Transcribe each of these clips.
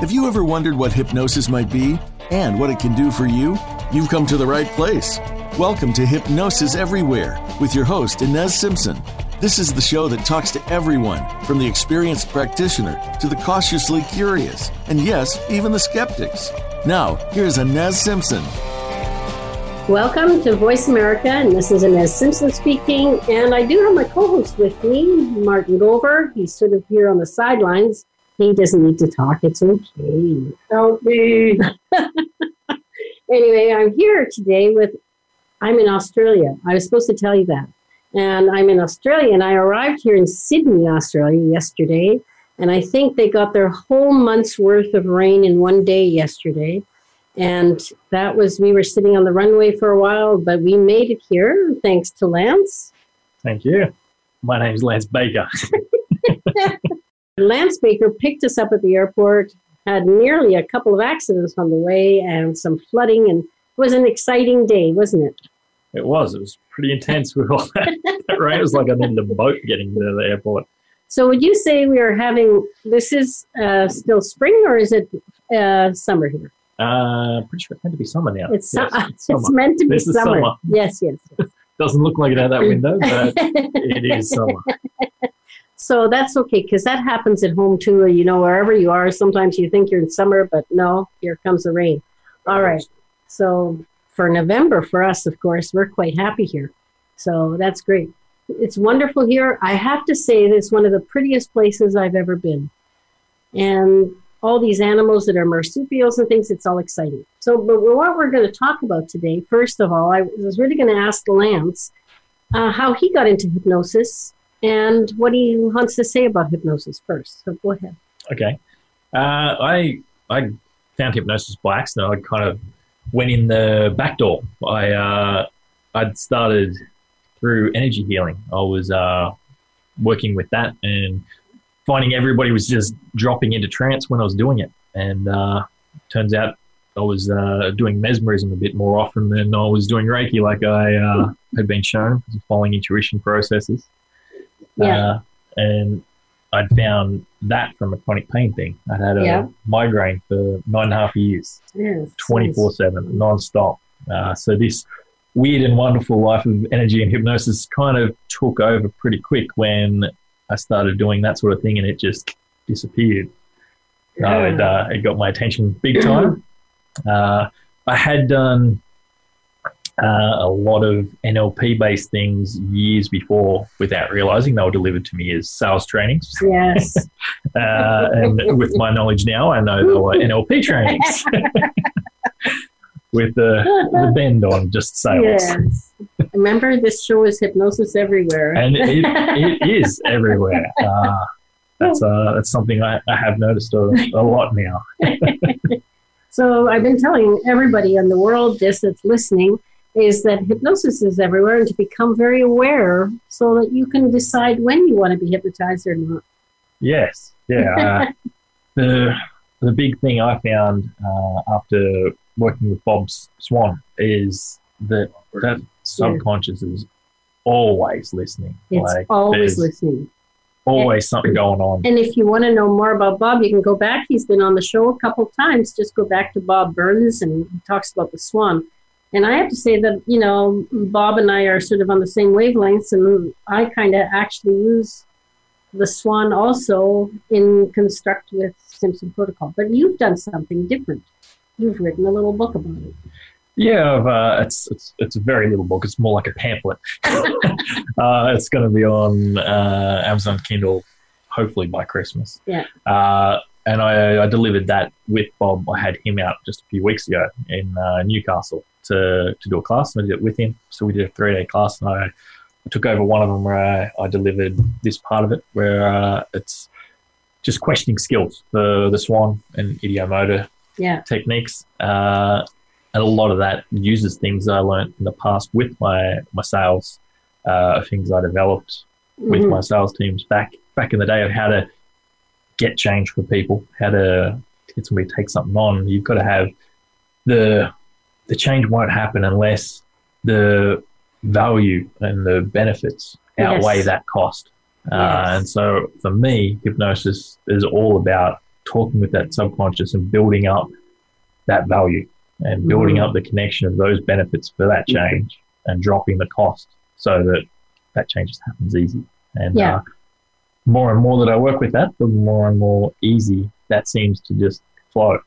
Have you ever wondered what hypnosis might be and what it can do for you? You've come to the right place. Welcome to Hypnosis Everywhere with your host, Ines Simpson. This is the show that talks to everyone, from the experienced practitioner to the cautiously curious, and yes, even the skeptics. Now, here's Ines Simpson. Welcome to Voice America, and this is Ines Simpson speaking. And I do have my co host with me, Martin Gover. He's sort of here on the sidelines. He doesn't need to talk, it's okay. Help me. anyway, I'm here today with, I'm in Australia. I was supposed to tell you that. And I'm in Australia, and I arrived here in Sydney, Australia yesterday. And I think they got their whole month's worth of rain in one day yesterday. And that was, we were sitting on the runway for a while, but we made it here thanks to Lance. Thank you. My name is Lance Baker. Lance Baker picked us up at the airport, had nearly a couple of accidents on the way and some flooding, and it was an exciting day, wasn't it? It was. It was pretty intense with all that, that rain. It was like I needed a boat getting to the airport. So, would you say we are having this is uh, still spring or is it uh, summer here? Uh, pretty sure it's meant to be summer now. It's, yes, su- it's, it's meant to be summer. summer. Yes, yes. yes. Doesn't look like it out that window, but it is summer. So that's okay because that happens at home too. You know, wherever you are, sometimes you think you're in summer, but no, here comes the rain. All right. So for November, for us, of course, we're quite happy here. So that's great. It's wonderful here. I have to say, it's one of the prettiest places I've ever been. And all these animals that are marsupials and things, it's all exciting. So, but what we're going to talk about today, first of all, I was really going to ask Lance uh, how he got into hypnosis and what he wants to say about hypnosis first. So go ahead. Okay. Uh, I I found hypnosis by accident. I kind of went in the back door. I uh, I'd started through energy healing. I was uh, working with that and finding everybody was just dropping into trance when I was doing it. And uh, turns out I was uh, doing mesmerism a bit more often than I was doing Reiki, like I uh, had been shown, following intuition processes. Yeah. Uh, and I'd found that from a chronic pain thing. I'd had a Yeah. migraine for nine and a half years, 24 7, non stop. Uh, so this weird and wonderful life of energy and hypnosis kind of took over pretty quick when I started doing that sort of thing and it just disappeared. Uh, it, uh, it got my attention big time. Uh, I had done uh, a lot of NLP based things years before without realizing they were delivered to me as sales trainings. Yes. Uh, and with my knowledge now, I know they were NLP trainings with the, the bend on just sales. yes. Remember, this show is hypnosis everywhere. And it, it is everywhere. Uh, that's, uh, that's something I, I have noticed a, a lot now. So I've been telling everybody in the world this that's listening is that hypnosis is everywhere and to become very aware so that you can decide when you want to be hypnotized or not. Yes, yeah. Uh, the the big thing I found uh, after working with Bob Swan is that that subconscious is always listening. It's Like, always listening. Always something going on. And if you want to know more about Bob, you can go back. He's been on the show a couple of times. Just go back to Bob Burns and he talks about the swan. And I have to say that, you know, Bob and I are sort of on the same wavelengths, and I kind of actually use the swan also in Construct with Simpson Protocol. But you've done something different. You've written a little book about it. Yeah, uh, it's it's it's a very little book. It's more like a pamphlet. uh, it's going to be on uh, Amazon Kindle, hopefully by Christmas. Yeah. Uh, and I, I delivered that with Bob. I had him out just a few weeks ago in uh, Newcastle to to do a class, and I did it with him. So we did a three day class, and I, I took over one of them where I, I delivered this part of it, where uh, it's just questioning skills for the swan and ideomotor Yeah. techniques. Uh, and a lot of that uses things that I learned in the past with my my sales, uh, things I developed with Mhm. my sales teams back back in the day of how to get change for people, how to get somebody to take something on. You've got to have the the change won't happen unless the value and the benefits outweigh Yes. that cost. Uh, and so for me, hypnosis is all about talking with that subconscious and building up that value and building Mhm. up the connection of those benefits for that change and dropping the cost so that that change just happens easy. And Yeah. uh, more and more that I work with that, the more and more easy that seems to just flow.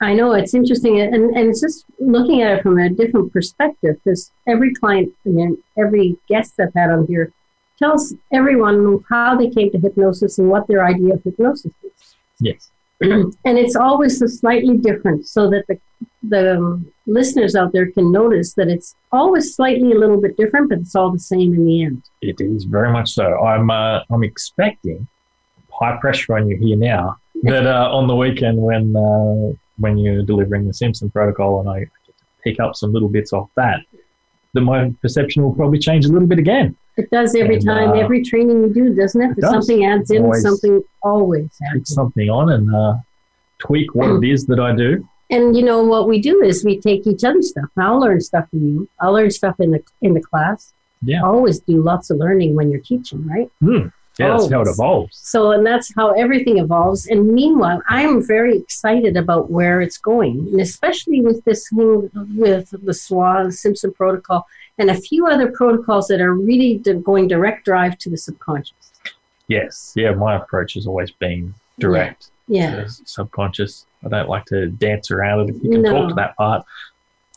I know it's interesting, and, and it's just looking at it from a different perspective because every client and then every guest I've had on here tells everyone how they came to hypnosis and what their idea of hypnosis is. Yes. and it's always a slightly different so that the, the um, listeners out there can notice that it's always slightly a little bit different, but it's all the same in the end. It is very much so. I'm uh, I'm expecting high pressure on you here now. That uh, on the weekend when uh, when you're delivering the Simpson protocol and I pick up some little bits off that, that my perception will probably change a little bit again. It does every And, time, uh, every training you do, doesn't it? it does. Something adds in, Always. something always adds in. something on and uh, tweak what it is that I do. And you know what we do is we take each other's stuff. I'll learn stuff from you. I'll learn stuff in the in the class. Yeah. Always do lots of learning when you're teaching, right? Hmm. Yeah, that's how it evolves. So, and that's how everything evolves. And meanwhile, I'm very excited about where it's going, and especially with this thing with the SWA, Simpson Protocol, and a few other protocols that are really going direct drive to the subconscious. Yes. Yeah, my approach has always been direct. Yeah. to subconscious. I don't like to dance around it. If you can No. talk to that part,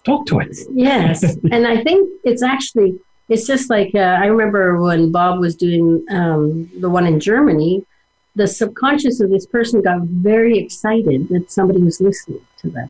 talk to it. Yes, and I think it's actually it's just like uh, I remember when Bob was doing um, the one in Germany. The subconscious of this person got very excited that somebody was listening to them.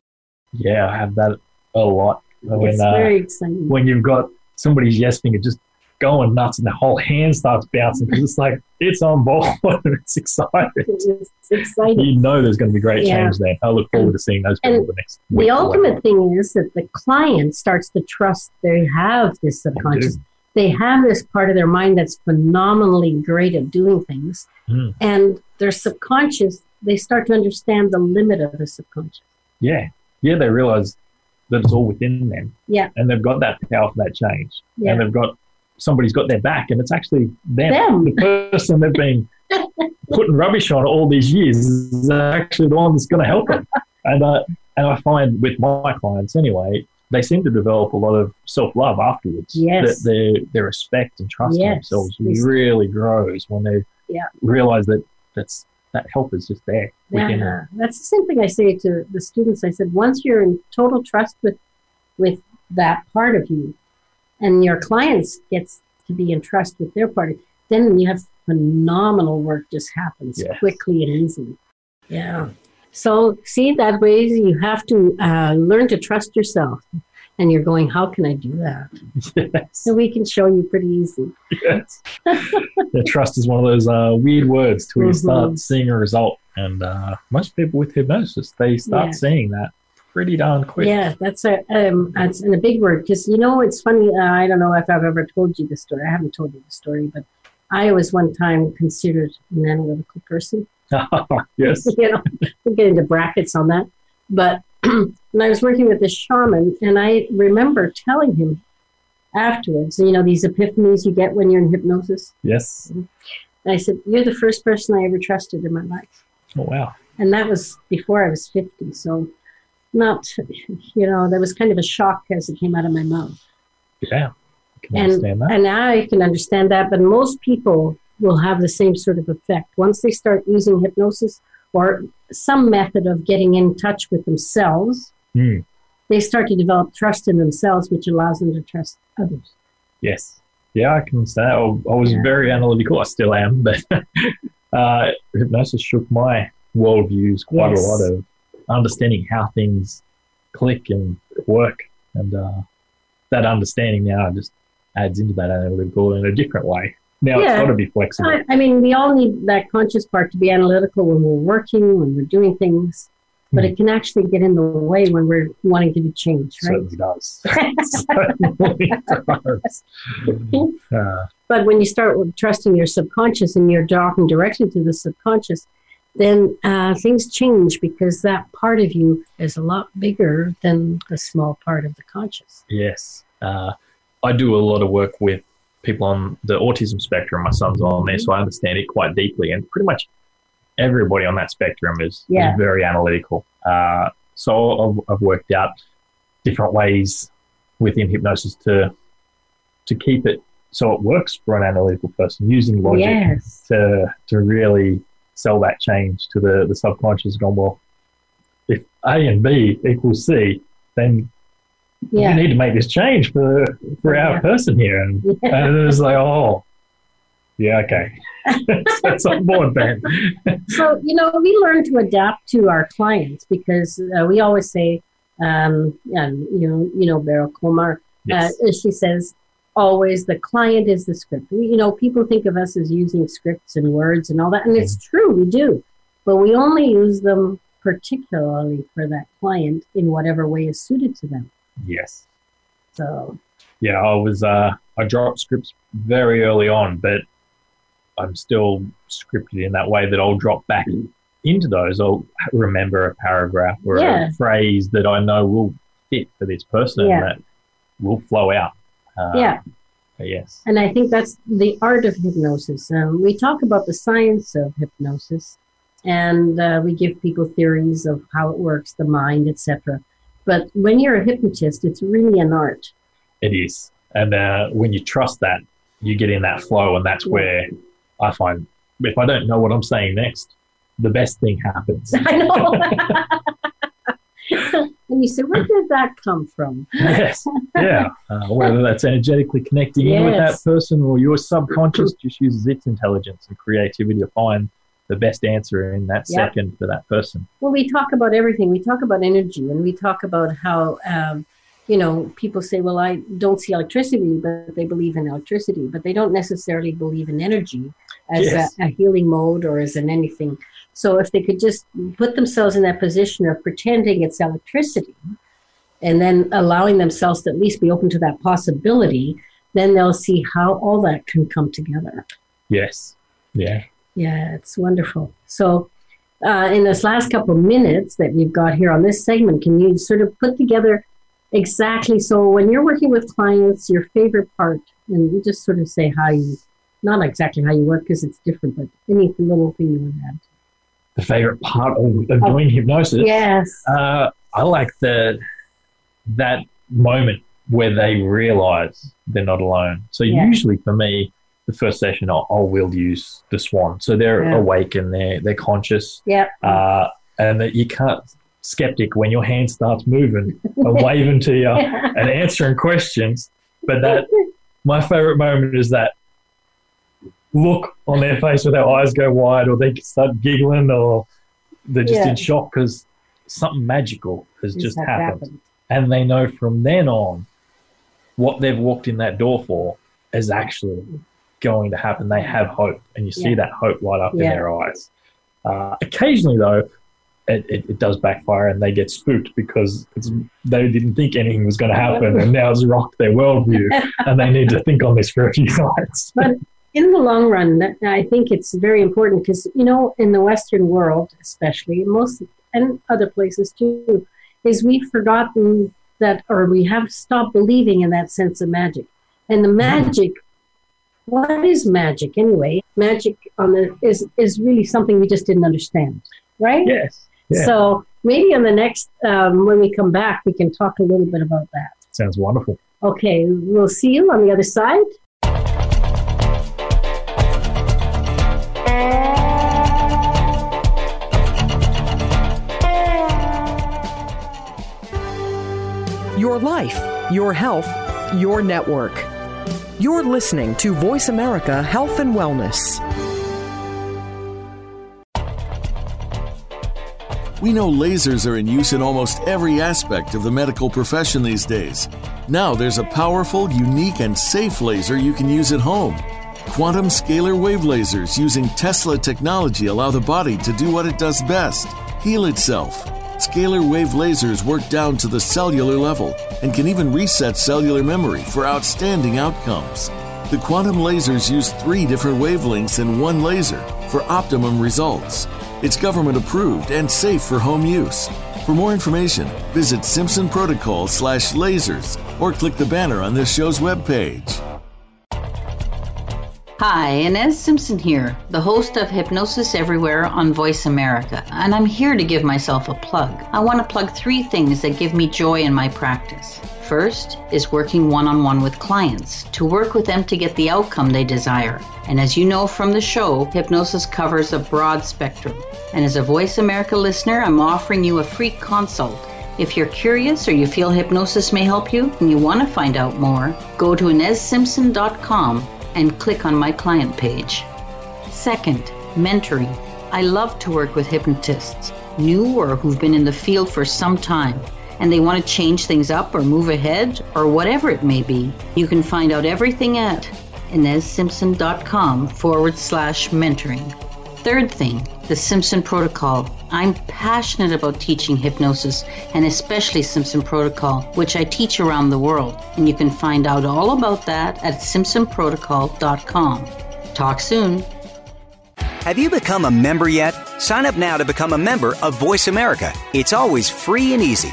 Yeah, I have that a lot. When, it's uh, very exciting. when you've got somebody's yes finger just going nuts and the whole hand starts bouncing because it's like it's on board and it's excited. it's exciting. You know there's going to be great Yeah. change there. I look forward to seeing those people And the next week. The ultimate thing is that the client starts to trust they have this subconscious. They have this part of their mind that's phenomenally great at doing things. Mm. And their subconscious, they start to understand the limit of the subconscious. Yeah, yeah, they realize that it's all within them. Yeah. and they've got that power for that change. Yeah. and they've got somebody's got their back, and it's actually them, Them. the person they've been putting rubbish on all these years is actually the one that's going to help them. And uh, and I find with my clients anyway, they seem to develop a lot of self love afterwards. Yes. that their their respect and trust in Yes. themselves They- really grows when they Yeah. realize that that's that help is just there within them. Yeah, that's the same thing I say to the students. I said, once you're in total trust with with that part of you, and your clients gets to be in trust with their part, then you have phenomenal work just happens Yes. quickly and easily. Yeah. So see that way you have to uh, learn to trust yourself. And you're going, how can I do that? Yes. So we can show you pretty easy. yes. yeah, trust is one of those uh, weird words till you start Mhm. seeing a result. And uh, most people with hypnosis, they start Yeah. seeing that pretty darn quick. Yeah, that's a um, that's in a big word because you know it's funny. Uh, I don't know if I've ever told you the story. I haven't told you the story, but I was one time considered an analytical person. yes. you know, we'll get into brackets on that. But when I was working with this shaman, and I remember telling him afterwards, you know, these epiphanies you get when you're in hypnosis. Yes. And I said, "You're the first person I ever trusted in my life." Oh, wow. and that was before I was 50. So, not, you know, that was kind of a shock as it came out of my mouth. Yeah. And, and I can understand that, but most people will have the same sort of effect. Once they start using hypnosis or some method of getting in touch with themselves, Hmm. they start to develop trust in themselves, which allows them to trust others. Yes. Yeah, I can understand. I, I was Yeah. very analytical. I still am, but uh, hypnosis shook my worldviews quite Yes. a lot of understanding how things click and work. And uh, that understanding now just adds into that analytical in a different way. Now it's Yeah. got to be flexible. I, mean, we all need that conscious part to be analytical when we're working, when we're doing things, but Hmm. it can actually get in the way when we're wanting to do change, right? Certainly does. Certainly does. Uh, But when you start trusting your subconscious and you're talking directly to the subconscious, then uh, things change because that part of you is a lot bigger than the small part of the conscious. Yes. Uh, I do a lot of work with people on the autism spectrum. My son's on there, so I understand it quite deeply. And pretty much everybody on that spectrum is, Yeah. is very analytical. Uh, so I've, I've worked out different ways within hypnosis to to keep it so it works for an analytical person using logic Yes. to to really sell that change to the the subconscious. Gone well. If A and B equals C, then Yeah. you need to make this change for for our Yeah. person here. And, Yeah. and it was like, oh, yeah, okay, that's on board then. So, you know, we learn to adapt to our clients because uh, we always say, um, and you know, you know, Beryl Comar, Yes. uh, she says, always the client is the script. We, you know, people think of us as using scripts and words and all that, and it's true, we do, but we only use them particularly for that client in whatever way is suited to them. Yes. So, Yeah, I was. Uh, I dropped scripts very early on, but I'm still scripted in that way that I'll drop back into those. I'll remember a paragraph or Yeah. a phrase that I know will fit for this person Yeah. that will flow out. Uh, yeah. Yes. And I think that's the art of hypnosis. Um, we talk about the science of hypnosis, and uh, we give people theories of how it works, the mind, etc. But when you're a hypnotist, it's really an art. It is. And uh, when you trust that, you get in that flow, and that's Yeah. where I find if I don't know what I'm saying next, the best thing happens. I know. and you say, where did that come from? yes, yeah. Uh, whether that's energetically connecting in with that person or your subconscious just uses its intelligence and creativity to find the best answer in that Yep. second for that person. Well, we talk about everything. We talk about energy, and we talk about how, um, you know, people say, "Well, I don't see electricity," but they believe in electricity, but they don't necessarily believe in energy as Yes. a, a healing mode or as an anything. So, if they could just put themselves in that position of pretending it's electricity, and then allowing themselves to at least be open to that possibility, then they'll see how all that can come together. Yes. Yeah. Yeah, it's wonderful. So, uh, in this last couple of minutes that we've got here on this segment, can you sort of put together exactly so when you're working with clients, your favorite part, and you just sort of say how you, not exactly how you work because it's different, but any little thing you would add. The favorite part of, of doing hypnosis. Yes. Uh, I like the that moment where they realize they're not alone. So Yeah. usually for me, the first session I, I will use the swan. So they're Yeah. awake and they're they're conscious, Yep. uh, and that you can't skeptic when your hand starts moving and waving to you and answering questions. But that my favorite moment is that look on their face where their eyes go wide or they start giggling or they're just Yeah. in shock because something magical has just had happened. And they know from then on what they've walked in that door for is actually going to happen. They have hope, and you see Yeah. that hope light up in their eyes. Uh, occasionally, though, it, it, it does backfire and they get spooked because it's, they didn't think anything was going to happen and now it's rocked their worldview and they need to think on this for a few nights. But in the long run, I think it's very important because, you know, in the Western world, especially, most and other places too, is we've forgotten that, or we have stopped believing in that sense of magic. And the magic, what is magic anyway? Magic on the is is really something we just didn't understand, right? yes. Yeah. So maybe on the next um, when we come back, we can talk a little bit about that. Sounds wonderful. Okay, we'll see you on the other side. Your life, your health, your network. You're listening to Voice America Health and Wellness. We know lasers are in use in almost every aspect of the medical profession these days. Now there's a powerful, unique, and safe laser you can use at home. Quantum scalar wave lasers using Tesla technology allow the body to do what it does best heal itself. Scalar wave lasers work down to the cellular level and can even reset cellular memory for outstanding outcomes. The quantum lasers use three different wavelengths in one laser for optimum results. It's government approved and safe for home use. For more information, visit Simpson Protocol slash lasers or click the banner on this show's webpage. Hi, Ines Simpson here, the host of Hypnosis Everywhere on Voice America, and I'm here to give myself a plug. I want to plug three things that give me joy in my practice. First is working one on one with clients to work with them to get the outcome they desire. And as you know from the show, hypnosis covers a broad spectrum. And as a Voice America listener, I'm offering you a free consult. If you're curious or you feel hypnosis may help you and you want to find out more, go to InesSimpson.com and click on my client page. Second, mentoring. I love to work with hypnotists, new or who've been in the field for some time, and they want to change things up or move ahead or whatever it may be. You can find out everything at InesSimpson.com forward slash mentoring. Third thing, the Simpson Protocol. I'm passionate about teaching hypnosis and especially Simpson Protocol, which I teach around the world. And you can find out all about that at simpsonprotocol.com. Talk soon. Have you become a member yet? Sign up now to become a member of Voice America. It's always free and easy.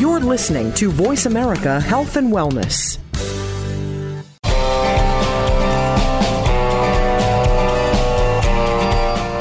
You're listening to Voice America Health and Wellness.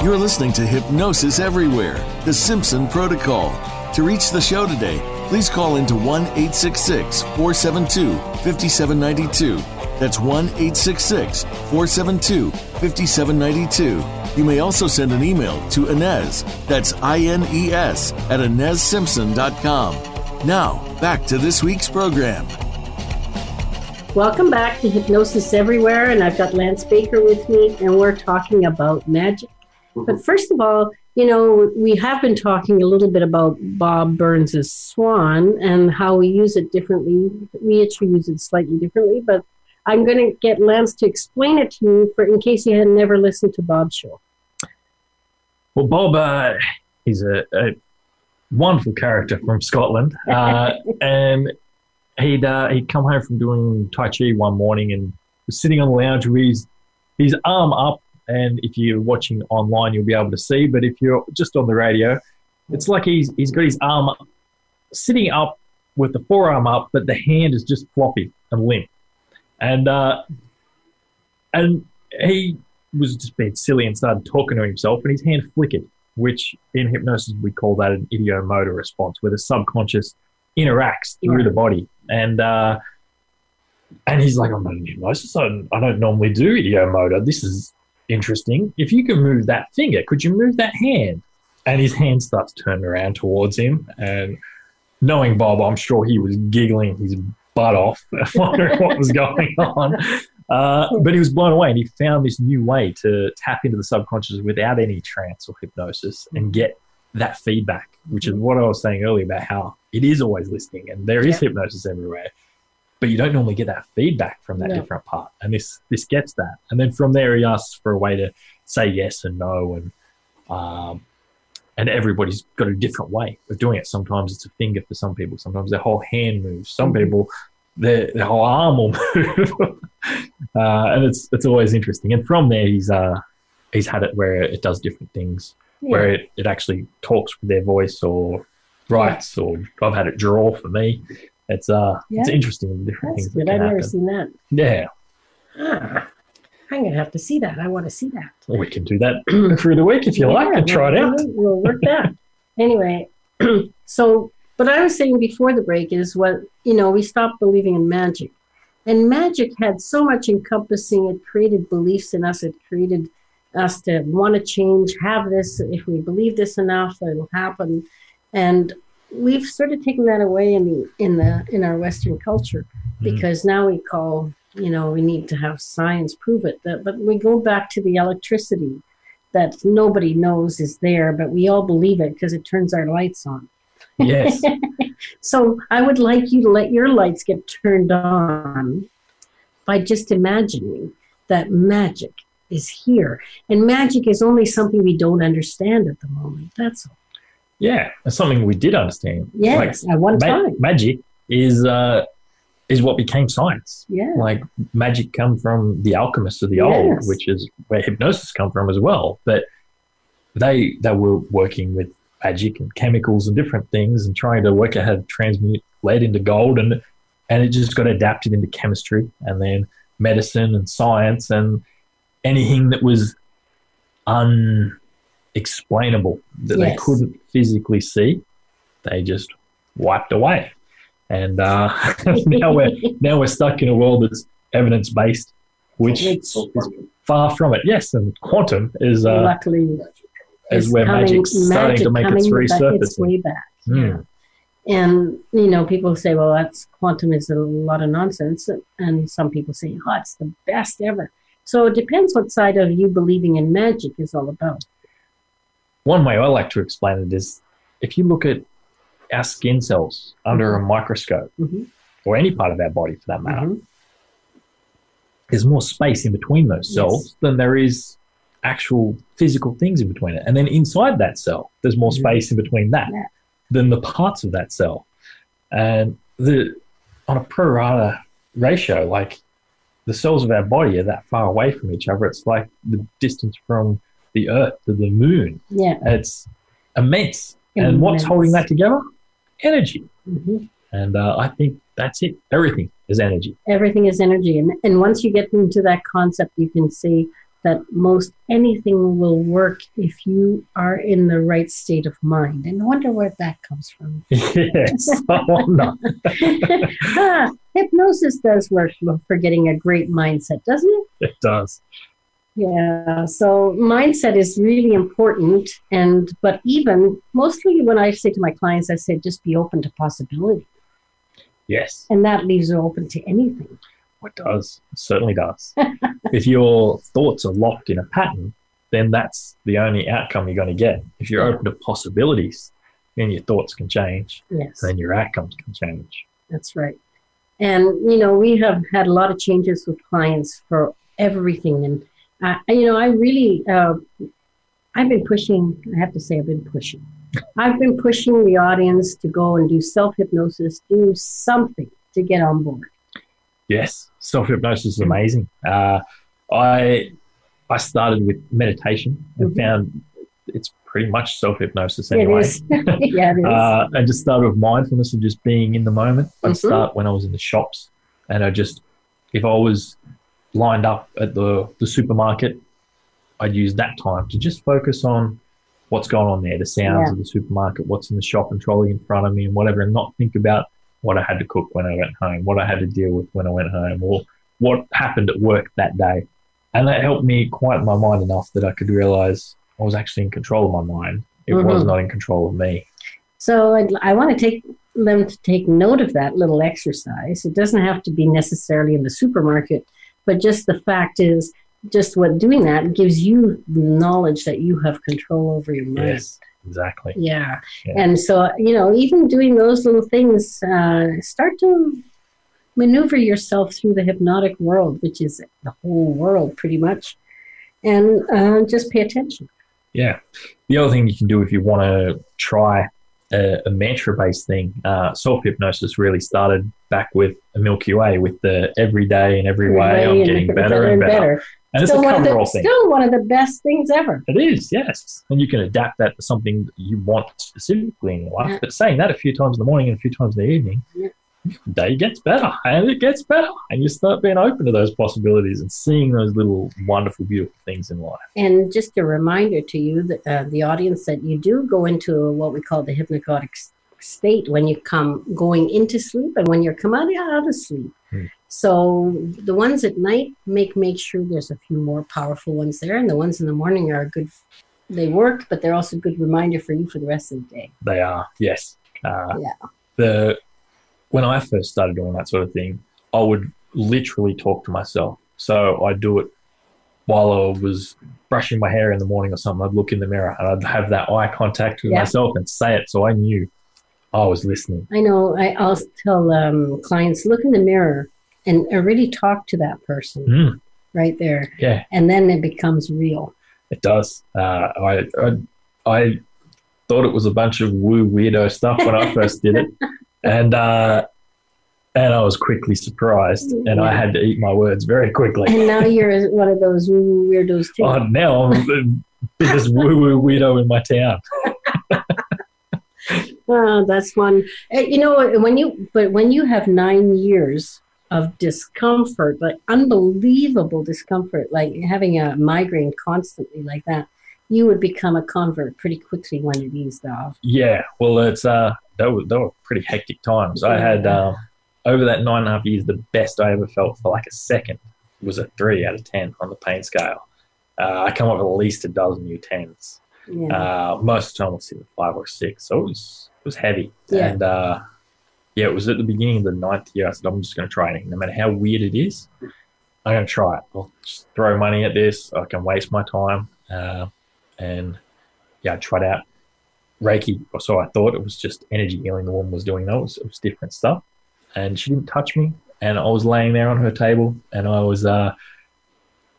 You're listening to Hypnosis Everywhere, the Simpson Protocol. To reach the show today, please call into 1 866 472 5792. That's 1 866 472 5792. You may also send an email to Ines, that's I N E S, at InesSimpson.com. Now, back to this week's program. Welcome back to Hypnosis Everywhere, and I've got Lance Baker with me, and we're talking about magic. But first of all, you know, we have been talking a little bit about Bob Burns' Swan and how we use it differently. We each use it slightly differently, but I'm going to get Lance to explain it to you for in case you had never listened to Bob's show. Well, Bob, uh, he's a, a, wonderful character from Scotland, uh, and he'd uh, he'd come home from doing Tai Chi one morning and was sitting on the lounge with his his arm up. And if you're watching online, you'll be able to see. But if you're just on the radio, it's like he's he's got his arm sitting up with the forearm up, but the hand is just floppy and limp. And uh, and he was just being silly and started talking to himself, and his hand flickered, which in hypnosis we call that an ideomotor response, where the subconscious interacts through the body. And uh, and he's like, I'm not in hypnosis. I don't, I don't normally do ideomotor. This is interesting. If you can move that finger, could you move that hand? And his hand starts turning around towards him. And knowing Bob, I'm sure he was giggling his butt off, wondering what was going on. Uh, but he was blown away and he found this new way to tap into the subconscious without any trance or hypnosis and get that feedback, which is what I was saying earlier about how it is always listening and there is Yeah. hypnosis everywhere. But you don't normally get that feedback from that No. different part. And this this gets that. And then from there he asks for a way to say yes and no and um, and everybody's got a different way of doing it. Sometimes it's a finger for some people. Sometimes their whole hand moves. Some Mhm. people, their, their whole arm will move. uh, and it's it's always interesting. And from there, he's uh, he's had it where it does different things, where it, it actually talks with their voice or writes, or I've had it draw for me. It's uh, it's interesting different That's things that good. can I've never happen. seen that. Yeah, Ah, I'm going to have to see that. I want to see that. well, we can do that through the week if you like and try it out. We'll work that. anyway, so what I was saying before the break is what, you know, we stopped believing in magic. And magic had so much encompassing, it created beliefs in us, it created us to want to change, have this, if we believe this enough, it'll happen. And we've sort of taken that away in the in the in our Western culture Mhm. because now we call, you know, we need to have science prove it. That, but we go back to the electricity that nobody knows is there, but we all believe it because it turns our lights on. Yes. So I would like you to let your lights get turned on by just imagining that magic is here. And magic is only something we don't understand at the moment. That's all. Yeah, it's something we did understand. Yes, at one ma- time. magic is uh, is what became science. Yeah. Like magic come from the alchemists of the old, which is where hypnosis come from as well. But they they were working with magic and chemicals and different things and trying to work out how to transmute lead into gold and and it just got adapted into chemistry and then medicine and science and anything that was unexplainable that they couldn't physically see, they just wiped away. And uh, now we're now we're stuck in a world that's evidence based, which far from it. Yes, and quantum is uh, luckily is where coming- magic's starting to make its resurface. its way back. Hmm. And you know, people say, "Well, that's quantum is a lot of nonsense," and some people say, "Oh, it's the best ever." So it depends what side of you believing in magic is all about. One way I like to explain it is if you look at our skin cells under a microscope, Mhm. or any part of our body for that matter, Mhm. there's more space in between those cells Yes. than there is actual physical things in between it. And then inside that cell, there's more Mhm. space in between that Yeah. than the parts of that cell. And the on a pro rata ratio, like the cells of our body are that far away from each other. It's like the distance from the Earth to the moon. Yeah. It's immense. immense. And what's holding that together? Energy. Mhm. And uh, I think that's it. Everything is energy. Everything is energy, and, and once you get into that concept, you can see that most anything will work if you are in the right state of mind. And I wonder where that comes from. yes. Wonder. ah, hypnosis does work for getting a great mindset, doesn't it? It does. Yeah. So mindset is really important, and but even mostly when I say to my clients, I say just be open to possibility, Yes, and that leaves you open to anything. It does. It certainly does. if your thoughts are locked in a pattern, then that's the only outcome you're going to get. If you're open to possibilities, then your thoughts can change, Yes. then your outcomes can change. That's right. And, you know, we have had a lot of changes with clients for everything. And, uh, you know, I really, uh, I've been pushing, I have to say, I've been pushing. I've been pushing the audience to go and do self hypnosis, do something to get on board. Yes, self hypnosis is amazing. Uh, I I started with meditation and Mhm. found it's pretty much self hypnosis anyway. Yeah, it is. Uh, I just started with mindfulness and just being in the moment. I'd Mhm. start when I was in the shops, and I just, if I was lined up at the, the supermarket, I'd use that time to just focus on what's going on there, the sounds Yeah. of the supermarket, what's in the shop and trolley in front of me, and whatever, and not think about what I had to cook when I went home, what I had to deal with when I went home, or what happened at work that day. And that helped me quiet my mind enough that I could realize I was actually in control of my mind. It was Mhm. not in control of me. So I'd, I want to take them to take note of that little exercise. It doesn't have to be necessarily in the supermarket, but just the fact is, just what doing that gives you knowledge that you have control over your mind. Yes, exactly. Yeah. Yeah. And so, you know, even doing those little things, uh, start to maneuver yourself through the hypnotic world, which is the whole world pretty much, and uh, just pay attention. Yeah. The other thing you can do if you want to try a, a mantra based thing, uh, self hypnosis really started back with Émile Coué with the every day and every way I'm getting better and better. And it's a Still one, of coverall the, thing. still one of the best things ever. It is, yes. And you can adapt that to something that you want specifically in your life. Yeah. But saying that a few times in the morning and a few times in the evening, Yeah. the day gets better and it gets better. And you start being open to those possibilities and seeing those little wonderful, beautiful things in life. And just a reminder to you, that, uh, the audience, that you do go into what we call the hypnagogic state when you come going into sleep and when you're come out, out of sleep. Hmm. So the ones at night make make sure there's a few more powerful ones there, and the ones in the morning are good. They work, but they're also a good reminder for you for the rest of the day. They are, yes. Uh, Yeah. The when I first started doing that sort of thing, I would literally talk to myself. So I'd do it while I was brushing my hair in the morning or something. I'd look in the mirror and I'd have that eye contact with Yeah. myself and say it, so I knew I was listening. I know. I, I'll tell um, clients look in the mirror and really talk to that person. Mm. right there. Yeah, And then it becomes real. it does. Uh, I, I I thought it was a bunch of woo weirdo stuff when I first did it, and uh, and I was quickly surprised, and I had to eat my words very quickly. And now you're one of those woo woo weirdos too. Oh, now I'm the biggest woo woo weirdo in my town. Oh, that's one. Uh, You know, when you but when you have nine years of discomfort, like unbelievable discomfort, like having a migraine constantly like that, you would become a convert pretty quickly when it eased off. Yeah, well, it's uh, they were, they were pretty hectic times. I had um, over that nine and a half years, the best I ever felt for like a second was a three out of ten on the pain scale. Uh, I come up with at least a dozen new tens. Yeah. Uh, most of the time, I'll sit at five or six, so it was was heavy. Yeah. And uh, yeah, it was at the beginning of the ninth year. I said, I'm just going to try anything, no matter how weird it is. I'm going to try it. I'll just throw money at this. I can waste my time. Uh, and yeah, I tried out Reiki. Or so I thought it was just energy healing. The woman was doing that. It was, it was different stuff. And she didn't touch me. And I was laying there on her table, and I was uh,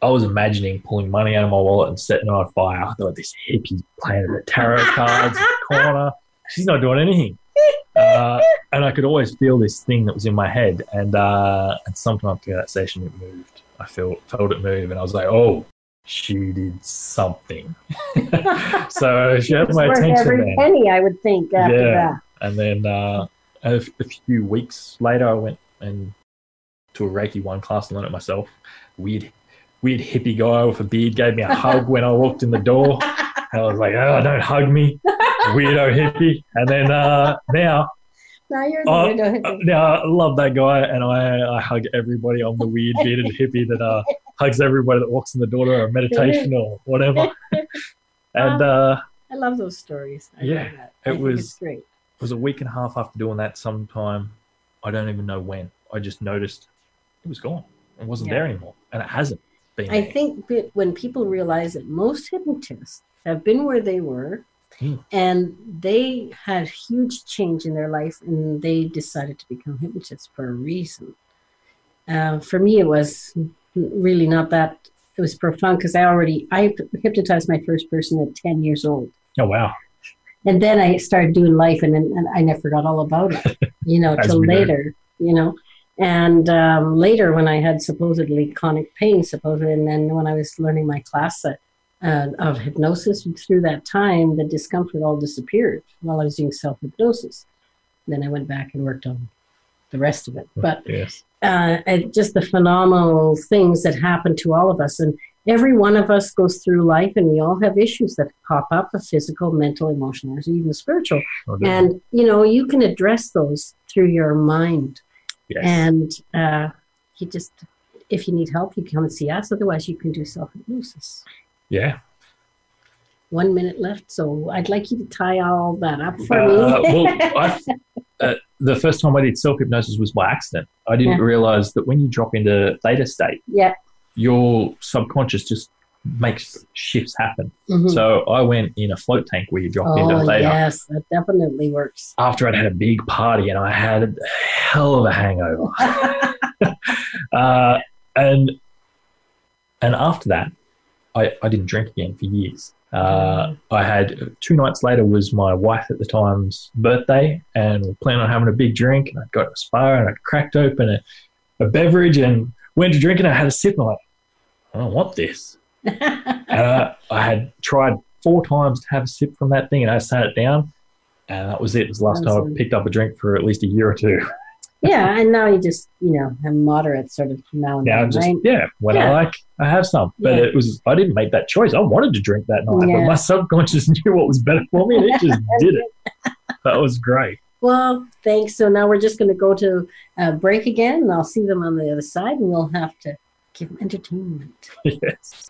I was imagining pulling money out of my wallet and setting it on fire. I thought this hippie playing the tarot cards in the corner. She's not doing anything. Uh, and I could always feel this thing that was in my head. And uh, and sometime through that session, it moved. I felt felt it move, and I was like, oh, she did something. so she had my attention every then. penny, I would think, after Yeah. that. And then uh, a few weeks later, I went and to a Reiki one class and learned it myself. Weird, weird hippie guy with a beard gave me a hug when I walked in the door. And I was like, "Oh, don't hug me, weirdo hippie." And then uh, now, Now you're the uh, weirdo uh, hippie. now I love that guy, and I, I hug everybody. I'm the weird bearded hippie that uh, hugs everybody that walks in the door to a meditation or whatever. And uh, I love those stories. I Yeah, that. it was- great. it was a week and a half after doing that sometime i don't even know when i just noticed it was gone it wasn't Yeah. there anymore and it hasn't been I there. think that when people realize that most hypnotists have been where they were Hmm. and they had huge change in their life and they decided to become hypnotists for a reason. Uh, for me, it was really not that, it was profound because I already, I hypnotized my first person at 10 years old. oh wow And then I started doing life and, and I never forgot all about it, you know, till later, you know. And um, later, when I had supposedly chronic pain, supposedly, and then when I was learning my class uh, uh, of hypnosis, through that time, the discomfort all disappeared while I was doing self hypnosis. Then I went back and worked on the rest of it. But yes uh, just the phenomenal things that happen to all of us. And every one of us goes through life, and we all have issues that pop up of physical, mental, emotional, or even spiritual. Do And, you know, you can address those through your mind. yes And uh, you just, if you need help, you come and see us. Otherwise, you can do self hypnosis. Yeah One minute left, so I'd like you to tie all that up for Uh, me. well I, uh, the first time i did self-hypnosis was by accident i didn't Yeah. realize that when you drop into theta state yeah. your subconscious just makes shifts happen Mhm. so i went in a float tank where you drop into Oh, theta yes, that definitely works. after I'd had a big party and I had a hell of a hangover. uh, and and after that, I, I didn't drink again for years. Uh, I had two nights later was my wife at the time's birthday, and we planned on having a big drink. And I got a spa and I cracked open a, a beverage and went to drink. And I had a sip and I'm like, I don't want this. Uh, I had tried four times to have a sip from that thing, and I sat it down, and that was it. It was the last time I picked up a drink for at least a year or two. yeah, and now you just, you know, have moderate sort of now and Now, then, just right? yeah, when I like, I have some. But Yeah. it was I didn't make that choice. I wanted to drink that night, but my subconscious knew what was better for me, and it just did it. That was great. Well, thanks. So now we're just going to go to uh, break again, and I'll see them on the other side, and we'll have to give them entertainment. yes.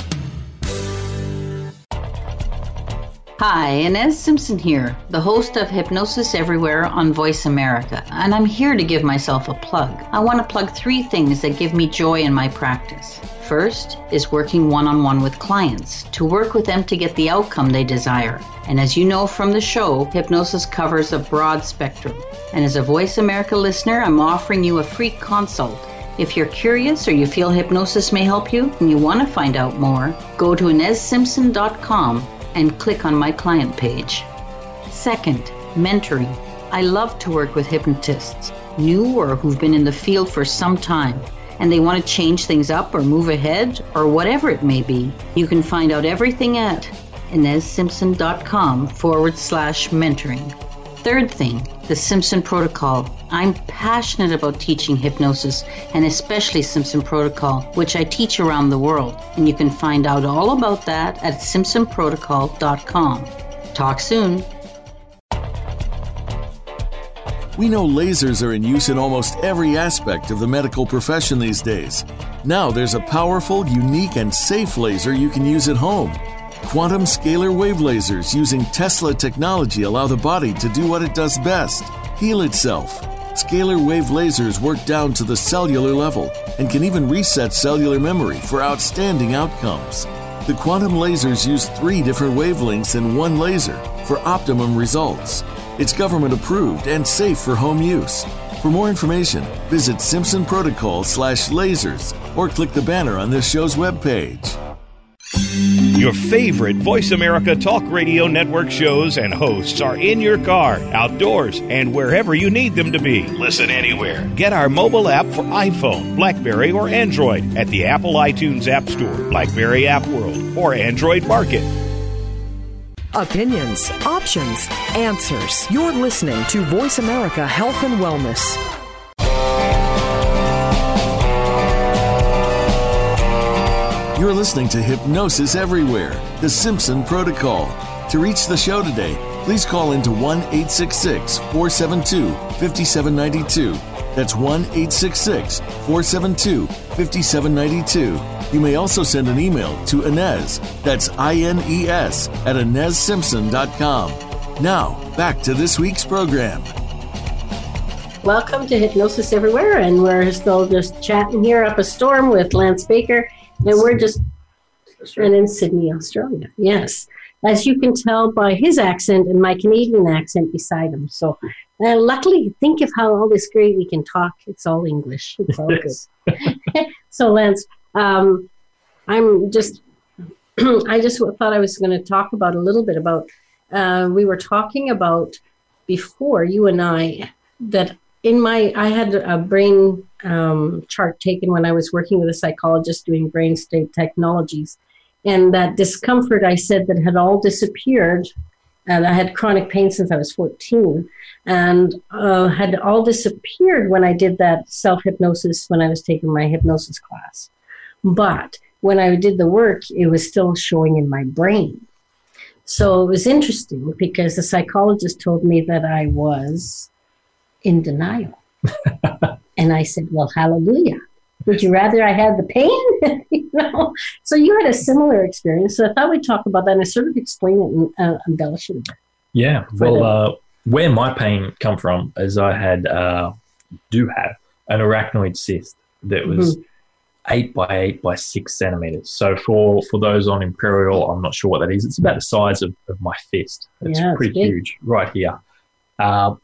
Hi, Ines Simpson here, the host of Hypnosis Everywhere on Voice America, and I'm here to give myself a plug. I want to plug three things that give me joy in my practice. First is working one on one with clients to work with them to get the outcome they desire. And as you know from the show, hypnosis covers a broad spectrum. And as a Voice America listener, I'm offering you a free consult. If you're curious or you feel hypnosis may help you and you want to find out more, go to InesSimpson.com and click on my client page. Second, mentoring. I love to work with hypnotists, new or who've been in the field for some time, and they want to change things up or move ahead or whatever it may be. You can find out everything at InesSimpson.com forward slash mentoring. Third thing, the Simpson Protocol. I'm passionate about teaching hypnosis and especially Simpson Protocol, which I teach around the world. And you can find out all about that at simpsonprotocol.com. Talk soon. We know lasers are in use in almost every aspect of the medical profession these days. Now there's a powerful, unique, and safe laser you can use at home. Quantum scalar wave lasers using Tesla technology allow the body to do what it does best heal itself. Scalar wave lasers work down to the cellular level and can even reset cellular memory for outstanding outcomes. The quantum lasers use three different wavelengths in one laser for optimum results. It's government approved and safe for home use. For more information, visit Simpson Protocol slash lasers or click the banner on this show's webpage. Your favorite Voice America Talk Radio Network shows and hosts are in your car, outdoors, and wherever you need them to be. Listen anywhere. Get our mobile app for iPhone, Blackberry, or Android at the Apple iTunes App Store, Blackberry App World, or Android Market. Opinions, options, answers. You're listening to Voice America Health and Wellness. You're listening to Hypnosis Everywhere, the Simpson Protocol. To reach the show today, please call into 1 866 472 5792. That's 1 866 472 5792. You may also send an email to Ines, that's I N E S, at InesSimpson.com. Now, back to this week's program. Welcome to Hypnosis Everywhere, and we're still just chatting here up a storm with Lance Baker, and we're just and in Sydney, Australia. Yes, as you can tell by his accent and my Canadian accent beside him. So, uh, luckily, think of how all this great we can talk. It's all English. It's all good. so, Lance, um, I'm just. I just thought I was going to talk about a little bit about. Uh, we were talking about before you and I that in my I had a brain um, chart taken when I was working with a psychologist doing brain state technologies, and that discomfort I said that had all disappeared. And I had chronic pain since I was 14, and uh, had all disappeared when I did that self hypnosis when I was taking my hypnosis class. But when I did the work, it was still showing in my brain. So it was interesting because the psychologist told me that I was in denial. and I said, Well, hallelujah. Would you rather I had the pain? you know? So you had a similar experience. So I thought we'd talk about that and sort of explain it and uh, embellish it. Yeah. Well, uh, where my pain come from is I had, uh, do have an arachnoid cyst that was mm-hmm. eight by eight by six centimeters. So for, for those on Imperial, I'm not sure what that is. It's about the size of, of my fist. It's yeah, pretty it's huge right here. Uh,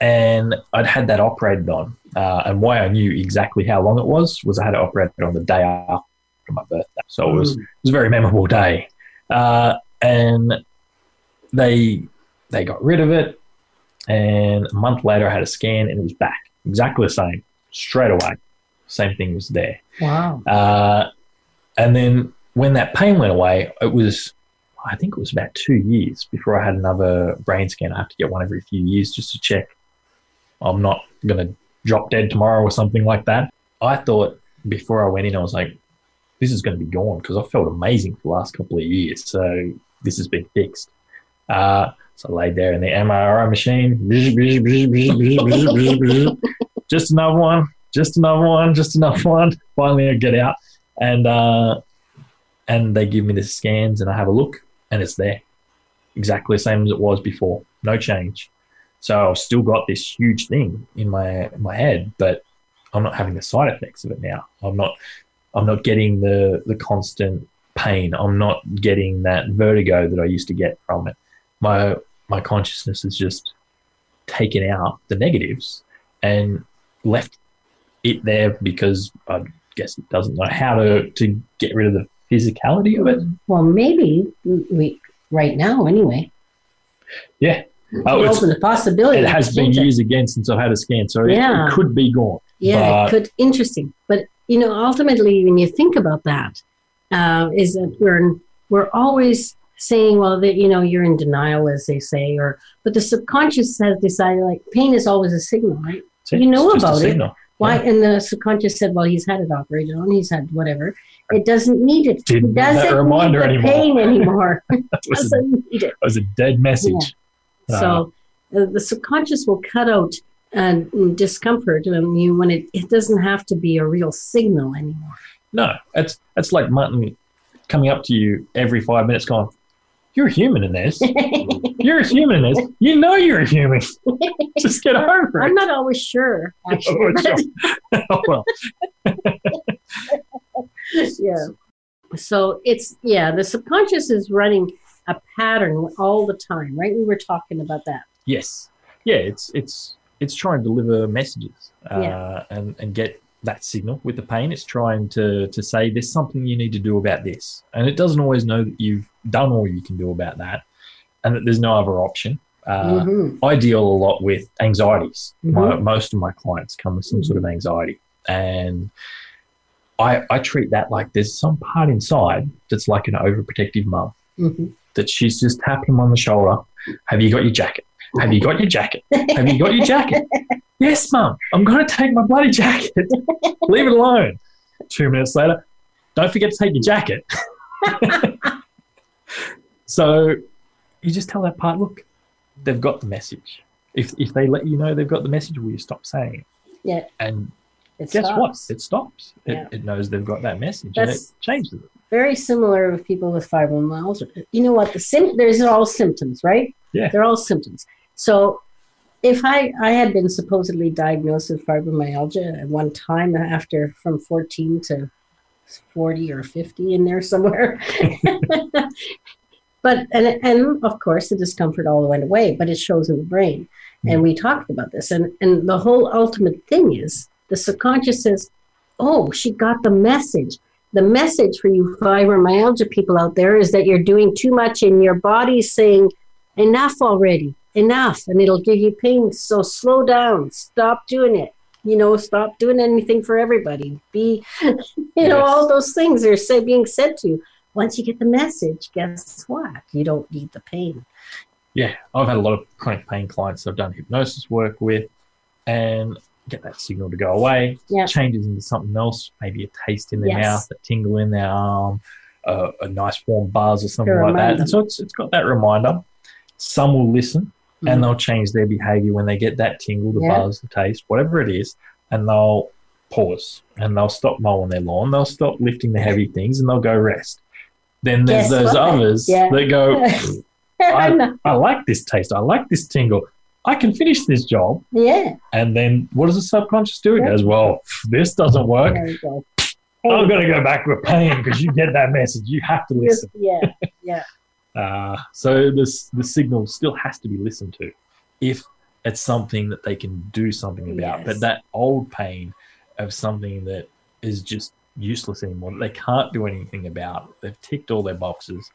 and I'd had that operated on. Uh, and why I knew exactly how long it was was I had it operated on the day after my birthday, so it was mm. it was a very memorable day. Uh, and they they got rid of it, and a month later I had a scan and it was back exactly the same straight away. Same thing was there. Wow. Uh, and then when that pain went away, it was I think it was about two years before I had another brain scan. I have to get one every few years just to check I'm not going to drop dead tomorrow or something like that. I thought before I went in, I was like, this is going to be gone because I felt amazing for the last couple of years. So this has been fixed. Uh, so I laid there in the MRI machine. just another one, just another one, just another one. Finally, I get out and uh, and they give me the scans and I have a look and it's there. exactly the same as it was before. No change. So I've still got this huge thing in my my head, but I'm not having the side effects of it now. I'm not I'm not getting the the constant pain. I'm not getting that vertigo that I used to get from it. My my consciousness has just taken out the negatives and left it there because I guess it doesn't know how to, to get rid of the physicality of it. Well, maybe we right now anyway. Yeah. Oh, open the possibility. It has been years again since I've had a scan, so yeah. it, it could be gone. Yeah, it could. Interesting, but you know, ultimately, when you think about that, uh, is that we're we're always saying, well, that you know, you're in denial, as they say, or but the subconscious has decided like pain is always a signal, right? So you know about it. Why? Yeah. And the subconscious said, well, he's had it operated on, he's had whatever. It doesn't need it. Didn't it doesn't that reminder need the anymore. pain anymore. it doesn't need it. It was a dead message. Yeah. So uh, the subconscious will cut out uh, discomfort when you when it, it doesn't have to be a real signal anymore. No, it's it's like Martin coming up to you every five minutes, going, "You're a human in this. you're a human in this. You know you're a human. Just get over it." I'm not always sure, actually. oh, well. yeah. So it's yeah, the subconscious is running a pattern all the time, right? We were talking about that. Yes. Yeah, it's it's it's trying to deliver messages uh, yeah. and and get that signal with the pain. It's trying to to say there's something you need to do about this, and it doesn't always know that you've done all you can do about that, and that there's no other option. Uh, mm-hmm. I deal a lot with anxieties. Mm-hmm. My, most of my clients come with some sort of anxiety, and I, I treat that like there's some part inside that's like an overprotective mum mm-hmm. That she's just tapping him on the shoulder. Have you got your jacket? Have you got your jacket? Have you got your jacket? yes, mum. I'm going to take my bloody jacket. Leave it alone. Two minutes later, don't forget to take your jacket. so you just tell that part, look, they've got the message. If, if they let you know they've got the message, will you stop saying it? Yeah. And it Guess stops. what? It stops. It, yeah. it knows they've got that message That's and it changes it. Very similar with people with fibromyalgia. You know what? The sim- there's all symptoms, right? Yeah. They're all symptoms. So if I, I had been supposedly diagnosed with fibromyalgia at one time after from 14 to 40 or 50 in there somewhere. but and and of course the discomfort all went away, but it shows in the brain. Mm-hmm. And we talked about this. And and the whole ultimate thing is the subconscious says, oh, she got the message. The message for you fibromyalgia people out there is that you're doing too much and your body's saying, enough already, enough. And it'll give you pain. So slow down, stop doing it. You know, stop doing anything for everybody. Be, you yes. know, all those things are say, being said to you. Once you get the message, guess what? You don't need the pain. Yeah, I've had a lot of chronic pain clients I've done hypnosis work with, and get that signal to go away. Yep. Changes into something else, maybe a taste in their yes. mouth, a tingle in their arm, a, a nice warm buzz or something like that. And so it's, it's got that reminder. Some will listen mm. and they'll change their behavior when they get that tingle, the yep. buzz, the taste, whatever it is, and they'll pause and they'll stop mowing their lawn, they'll stop lifting the heavy things and they'll go rest. Then there's Guess those what? others yeah. that go, I, I like this taste, I like this tingle I can finish this job. Yeah. And then what does the subconscious do? It goes, well, this doesn't work. Go. Hey. I'm going to go back with pain because you get that message. You have to listen. Yeah, yeah. uh, so this the signal still has to be listened to, if it's something that they can do something about. Yes. But that old pain of something that is just useless anymore, they can't do anything about. They've ticked all their boxes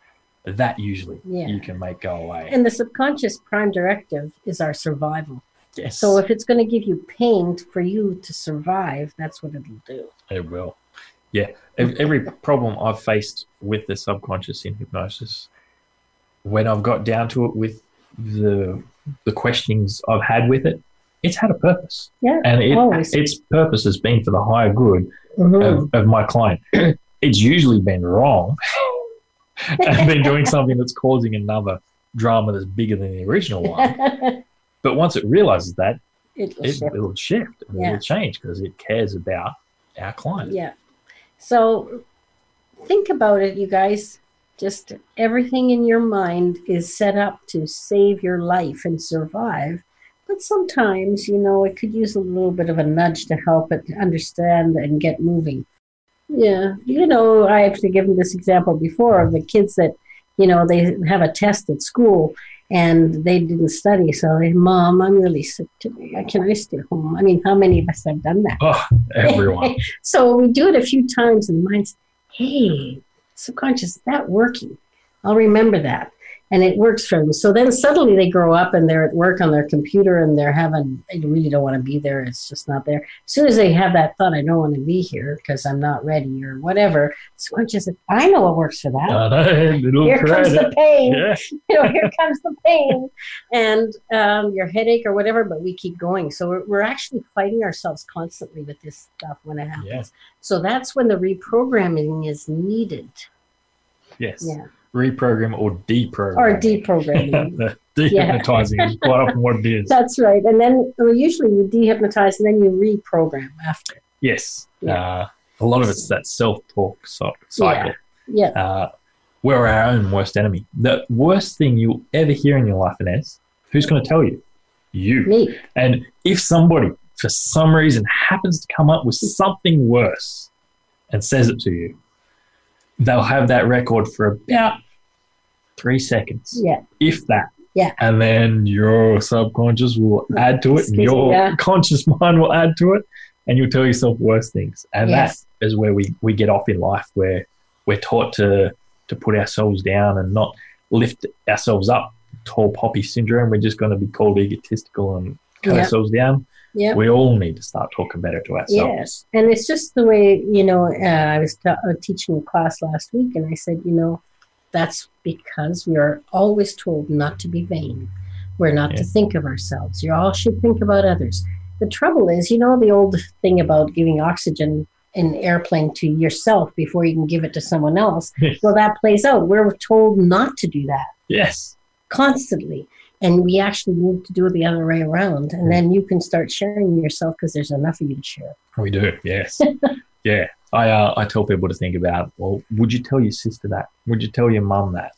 that usually yeah. you can make go away. And the subconscious prime directive is our survival. Yes. So if it's going to give you pain for you to survive, that's what it'll do. It will. Yeah. Every problem I've faced with the subconscious in hypnosis, when I've got down to it with the the questionings I've had with it, it's had a purpose. Yeah. And it, its purpose has been for the higher good mm-hmm. of, of my client. it's usually been wrong. and then doing something that's causing another drama that's bigger than the original one. but once it realizes that, it'll it, shift. It'll shift and yeah. it'll change because it cares about our client. Yeah. So think about it, you guys. just everything in your mind is set up to save your life and survive. But sometimes, you know, it could use a little bit of a nudge to help it understand and get moving. Yeah, you know, I have given this example before of the kids that, you know, they have a test at school and they didn't study. So they, mom, I'm really sick today. Uh, can I stay home? I mean, how many of us have done that? Oh, everyone. so we do it a few times, and the mind's, hey, subconscious, is that working? I'll remember that and it works for them. So then suddenly they grow up and they're at work on their computer and they're having, they really don't want to be there. It's just not there. As soon as they have that thought, I don't want to be here because I'm not ready or whatever, so just, I know what works for that. Uh, here comes the pain. Yeah. You know, here comes the pain and um, your headache or whatever, but we keep going. So we're, we're actually fighting ourselves constantly with this stuff when it happens. Yeah. So that's when the reprogramming is needed. Yes. Yeah reprogram or deprogram. Or deprogramming. dehypnotizing yeah. is quite often what it is. That's right. And then well, usually you dehypnotize and then you reprogram after. Yes. Yeah. Uh, a lot of it's that self talk cycle. Yeah. yeah. Uh, we're our own worst enemy. The worst thing you'll ever hear in your life, Ines, who's going to tell you? You. Me. And if somebody, for some reason, happens to come up with something worse and says it to you, they'll have that record for about three seconds. Yeah. If that. Yeah. And then your subconscious will add to it, and your yeah. conscious mind will add to it, and you'll tell yourself worse things. And yes. that is where we, we get off in life, where we're taught to to put ourselves down and not lift ourselves up. Tall poppy syndrome. We're just going to be called egotistical and cut yeah. ourselves down. Yeah. We all need to start talking better to ourselves. Yes. And it's just the way, you know, uh, I was t- uh, teaching a class last week and I said, you know, that's because we are always told not to be vain. We're not yeah. to think of ourselves. You all should think about others. The trouble is, you know, the old thing about giving oxygen in airplane to yourself before you can give it to someone else. well, that plays out. We're told not to do that. Yes. Constantly and we actually need to do it the other way around. And then you can start sharing yourself because there's enough of you to share. We do yes. Yeah. I uh, i tell people to think about well would you tell your sister that? Would you tell your mum that?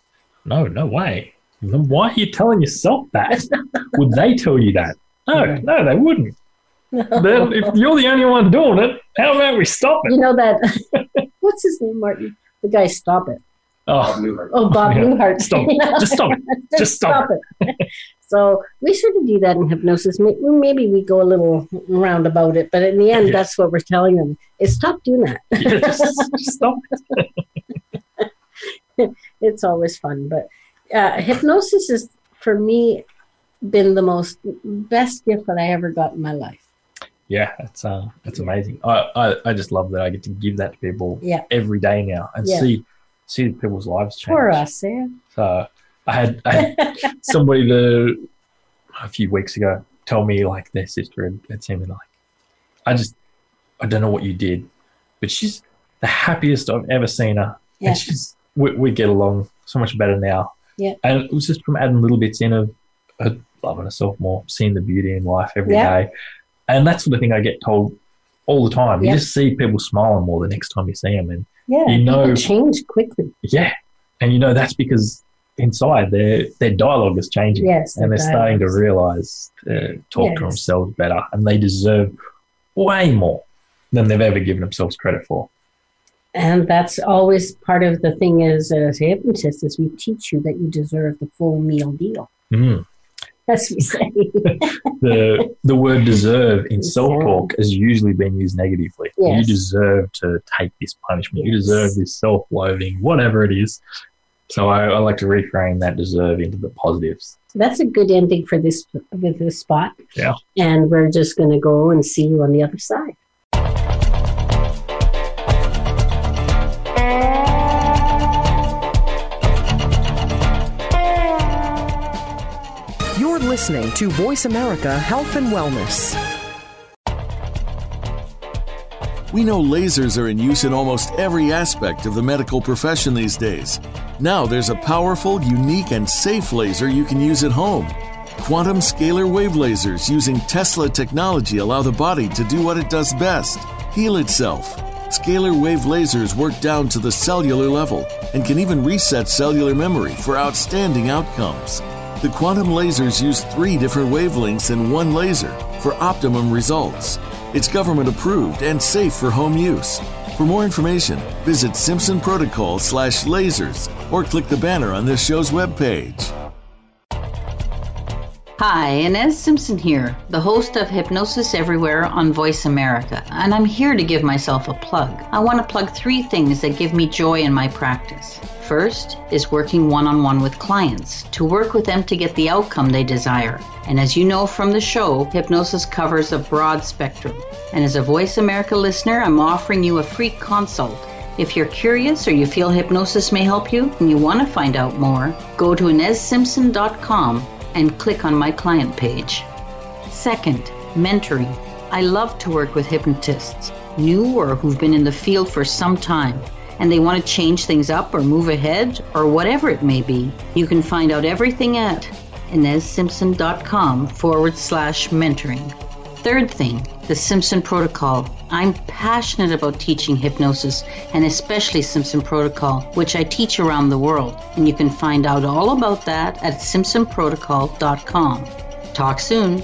No no way. Then why are you telling yourself that? Would they tell you that? No no they wouldn't. No. then if you're the only one doing it how about we stop it? You know that what's his name martin? The guy stop it Oh, Bob Newhart. Oh, Bob yeah. Newhart. Stop it. Just stop. Just, Just stop, stop it. it. so we sort of do that in hypnosis. Maybe we go a little round about it, but in the end, yes. that's what we're telling them: is stop doing that. yeah, just, just stop it. it's always fun, but uh, hypnosis is for me been the most best gift that I ever got in my life. Yeah, it's uh, it's amazing. I, I, I just love that I get to give that to people yeah. every day now and yeah. see see people's lives change. For us, yeah. So I had, I had somebody the a few weeks ago tell me like their sister had, had seen me like, I just I don't know what you did, but she's the happiest I've ever seen her. Yeah. And she's we, we get along so much better now. Yeah. And it was just from adding little bits in of her loving herself more, seeing the beauty in life every yeah. day, And that's the thing I get told all the time. You just see people smiling more the next time you see them, and yeah, you know, change quickly. Yeah, and you know that's because inside their their dialogue is changing. Yes, and they're starting to realize, uh, talk yes. to themselves better, and they deserve way more than they've ever given themselves credit for. And that's always part of the thing is as a hypnotist is we teach you that you deserve the full meal deal. Mm as we say. the the word deserve in self talk has usually been used negatively. Yes. You deserve to take this punishment. Yes. You deserve this self loathing, whatever it is. So I, I, like to reframe that deserve into the positives. That's a good ending for this with this spot. Yeah. And we're just going to go and see you on the other side. Listening to Voice America Health and Wellness. We know lasers are in use in almost every aspect of the medical profession these days. Now there's a powerful, unique, and safe laser you can use at home. Quantum scalar wave lasers using Tesla technology allow the body to do what it does best heal itself scalar wave lasers work down to the cellular level and can even reset cellular memory for outstanding outcomes. The quantum lasers use three different wavelengths in one laser for optimum results. It's government approved and safe for home use. For more information, visit Simpson Protocol slash lasers or click the banner on this show's webpage. Hi, Ines Simpson here, the host of Hypnosis Everywhere on Voice America, and I'm here to give myself a plug. I want to plug three things that give me joy in my practice. First is working one on one with clients to work with them to get the outcome they desire. And as you know from the show, hypnosis covers a broad spectrum. And as a Voice America listener, I'm offering you a free consult. If you're curious or you feel hypnosis may help you and you want to find out more, go to InesSimpson.com and click on my client page. Second, mentoring. I love to work with hypnotists, new or who've been in the field for some time, and they want to change things up or move ahead or whatever it may be. You can find out everything at InesSimpson.com forward slash mentoring. Third thing, the Simpson Protocol. I'm passionate about teaching hypnosis and especially Simpson Protocol, which I teach around the world. And you can find out all about that at simpsonprotocol.com. Talk soon.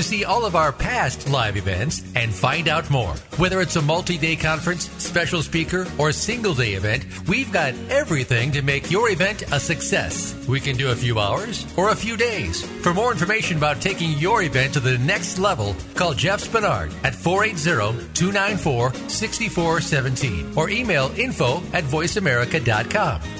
to see all of our past live events and find out more. Whether it's a multi day conference, special speaker, or single day event, we've got everything to make your event a success. We can do a few hours or a few days. For more information about taking your event to the next level, call Jeff Spinard at 480 294 6417 or email info at voiceamerica.com.